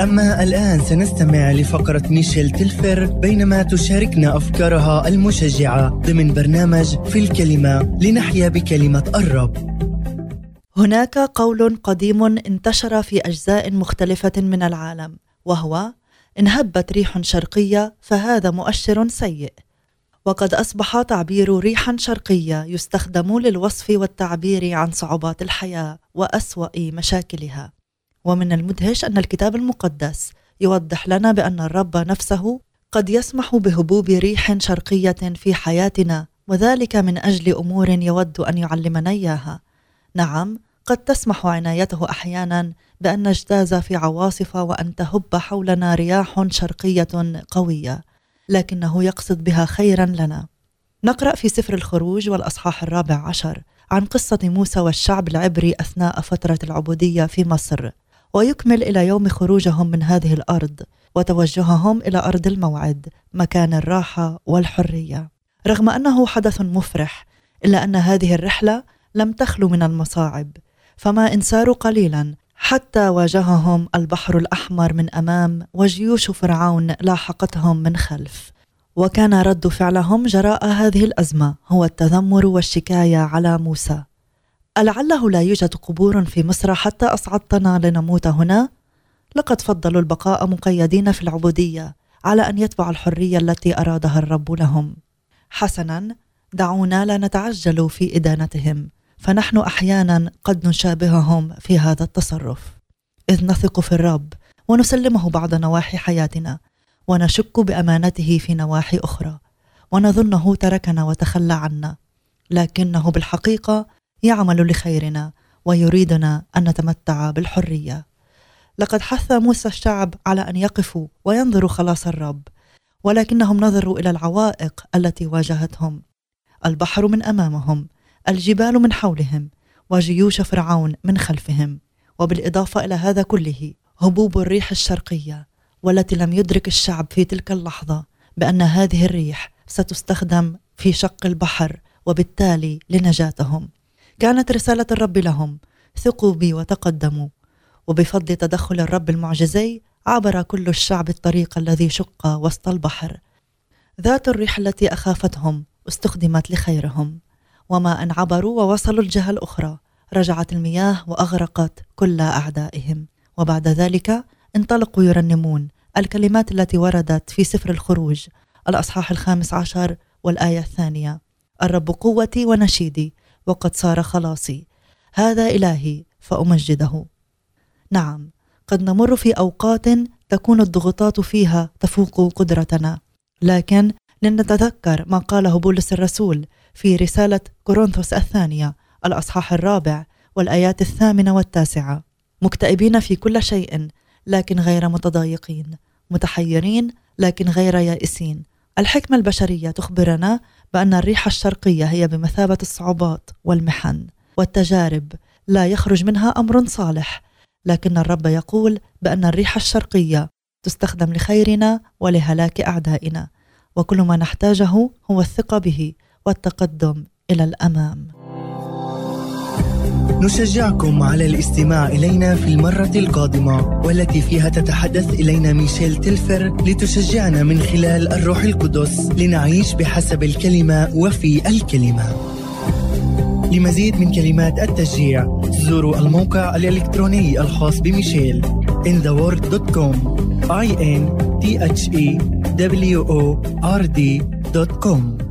أما الآن سنستمع لفقرة ميشيل تلفر بينما تشاركنا أفكارها المشجعة ضمن برنامج في الكلمة لنحيا بكلمة الرب. هناك قول قديم انتشر في أجزاء مختلفة من العالم وهو إن هبت ريح شرقية فهذا مؤشر سيء. وقد أصبح تعبير ريحا شرقية يستخدم للوصف والتعبير عن صعوبات الحياة وأسوأ مشاكلها. ومن المدهش أن الكتاب المقدس يوضح لنا بأن الرب نفسه قد يسمح بهبوب ريح شرقية في حياتنا وذلك من أجل أمور يود أن يعلمنا إياها. نعم قد تسمح عنايته أحيانا بأن نجتاز في عواصف وأن تهب حولنا رياح شرقية قوية لكنه يقصد بها خيرا لنا. نقرأ في سفر الخروج والأصحاح الرابع عشر عن قصة موسى والشعب العبري أثناء فترة العبودية في مصر. ويكمل إلى يوم خروجهم من هذه الأرض وتوجههم إلى أرض الموعد مكان الراحة والحرية. رغم أنه حدث مفرح إلا أن هذه الرحلة لم تخلو من المصاعب. فما إن ساروا قليلا حتى واجههم البحر الأحمر من أمام وجيوش فرعون لاحقتهم من خلف. وكان رد فعلهم جراء هذه الأزمة هو التذمر والشكاية على موسى. ألعله لا يوجد قبور في مصر حتى أصعدتنا لنموت هنا؟ لقد فضلوا البقاء مقيدين في العبودية على أن يتبعوا الحرية التي أرادها الرب لهم. حسنا، دعونا لا نتعجل في إدانتهم، فنحن أحيانا قد نشابههم في هذا التصرف. إذ نثق في الرب ونسلمه بعض نواحي حياتنا، ونشك بأمانته في نواحي أخرى، ونظنه تركنا وتخلى عنا، لكنه بالحقيقة يعمل لخيرنا ويريدنا أن نتمتع بالحرية. لقد حث موسى الشعب على أن يقفوا وينظروا خلاص الرب ولكنهم نظروا إلى العوائق التي واجهتهم. البحر من أمامهم الجبال من حولهم وجيوش فرعون من خلفهم. وبالإضافة إلى هذا كله هبوب الريح الشرقية والتي لم يدرك الشعب في تلك اللحظة بأن هذه الريح ستستخدم في شق البحر وبالتالي لنجاتهم. كانت رسالة الرب لهم ثقوا بي وتقدموا. وبفضل تدخل الرب المعجزي عبر كل الشعب الطريق الذي شق وسط البحر. ذات الريح التي أخافتهم استخدمت لخيرهم. وما أن عبروا ووصلوا الجهة الأخرى رجعت المياه وأغرقت كل أعدائهم. وبعد ذلك انطلقوا يرنمون الكلمات التي وردت في سفر الخروج الأصحاح الخامس عشر والآية الثانية. الرب قوتي ونشيدي. وقد صار خلاصي. هذا إلهي فأمجده. نعم قد نمر في أوقات تكون الضغوطات فيها تفوق قدرتنا. لكن لنتذكر ما قاله بولس الرسول في رسالة كورنثوس الثانية الأصحاح الرابع والآيات الثامنة والتاسعة. مكتئبين في كل شيء لكن غير متضايقين. متحيرين لكن غير يائسين. الحكمة البشرية تخبرنا بأن الريح الشرقية هي بمثابة الصعوبات والمحن والتجارب لا يخرج منها أمر صالح لكن الرب يقول بأن الريح الشرقية تستخدم لخيرنا ولهلاك أعدائنا وكل ما نحتاجه هو الثقة به والتقدم إلى الأمام. نشجعكم على الاستماع إلينا في المرة القادمة والتي فيها تتحدث إلينا ميشيل تلفر لتشجعنا من خلال الروح القدس لنعيش بحسب الكلمة وفي الكلمة. لمزيد من كلمات التشجيع زوروا الموقع الإلكتروني الخاص بميشيل intheword.com i n t h e w o r d.com